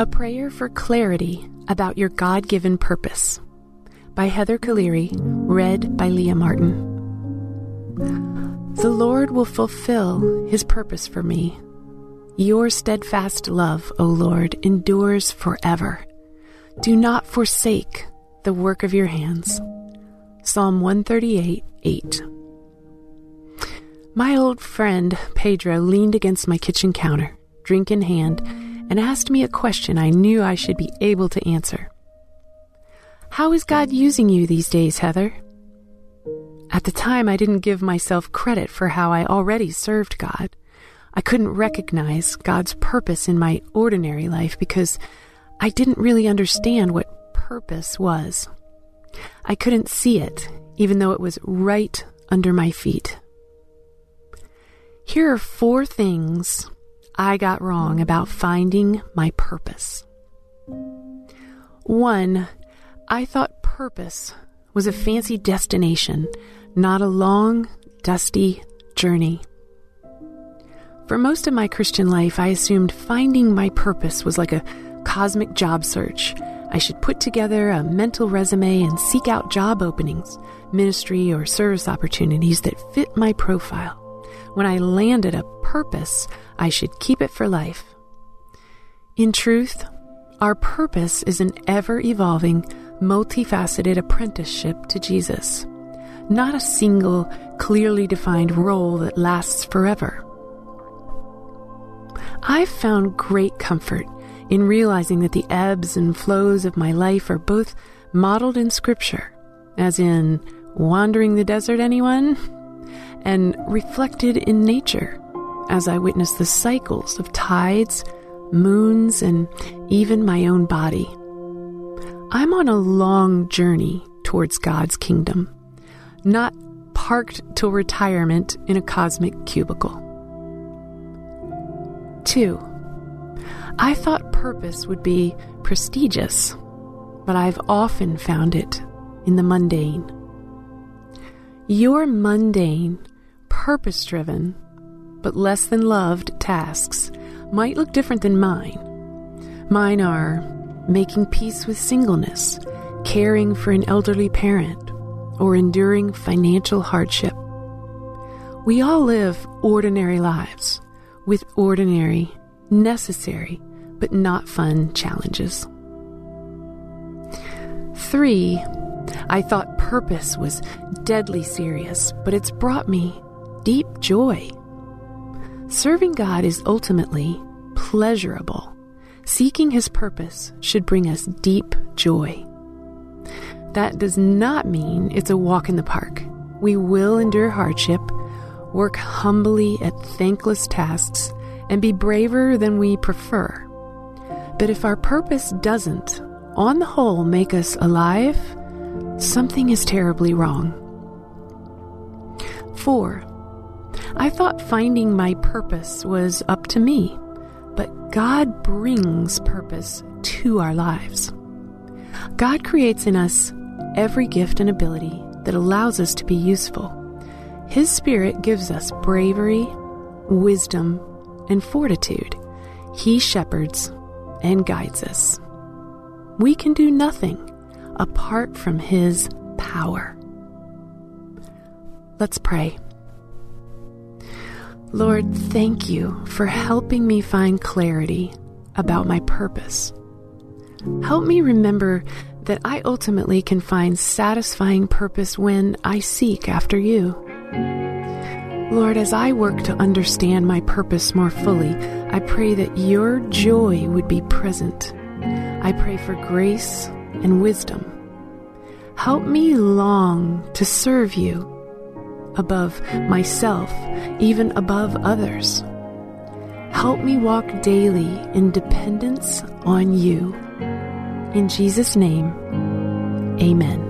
A Prayer for Clarity About Your God Given Purpose by Heather Caliri, read by Leah Martin. The Lord will fulfill his purpose for me. Your steadfast love, O Lord, endures forever. Do not forsake the work of your hands. Psalm 138 8. My old friend Pedro leaned against my kitchen counter, drink in hand, and asked me a question I knew I should be able to answer. How is God using you these days, Heather? At the time, I didn't give myself credit for how I already served God. I couldn't recognize God's purpose in my ordinary life because I didn't really understand what purpose was. I couldn't see it, even though it was right under my feet. Here are four things I got wrong about finding my purpose. One, I thought purpose was a fancy destination, not a long, dusty journey. For most of my Christian life, I assumed finding my purpose was like a cosmic job search. I should put together a mental resume and seek out job openings, ministry, or service opportunities that fit my profile. When I landed a purpose, I should keep it for life. In truth, our purpose is an ever evolving, multifaceted apprenticeship to Jesus, not a single, clearly defined role that lasts forever. I've found great comfort in realizing that the ebbs and flows of my life are both modeled in Scripture, as in wandering the desert, anyone? And reflected in nature, as I witness the cycles of tides, moons, and even my own body. I'm on a long journey towards God's kingdom, not parked till retirement in a cosmic cubicle. 2. I thought purpose would be prestigious, but I've often found it in the mundane. Your mundane, purpose driven, but less than loved tasks might look different than mine. Mine are making peace with singleness, caring for an elderly parent, or enduring financial hardship. We all live ordinary lives with ordinary, necessary, but not fun challenges. Three, I thought purpose was deadly serious, but it's brought me deep joy. Serving God is ultimately pleasurable. Seeking His purpose should bring us deep joy. That does not mean it's a walk in the park. We will endure hardship, work humbly at thankless tasks, and be braver than we prefer. But if our purpose doesn't, on the whole, make us alive, something is terribly wrong. 4. I thought finding my purpose was up to me, but God brings purpose to our lives. God creates in us every gift and ability that allows us to be useful. His Spirit gives us bravery, wisdom, and fortitude. He shepherds and guides us. We can do nothing apart from His power. Let's pray. Lord, thank you for helping me find clarity about my purpose. Help me remember that I ultimately can find satisfying purpose when I seek after you. Lord, as I work to understand my purpose more fully, I pray that your joy would be present. I pray for grace and wisdom. Help me long to serve you above myself, even above others. Help me walk daily in dependence on you. In Jesus' name, amen.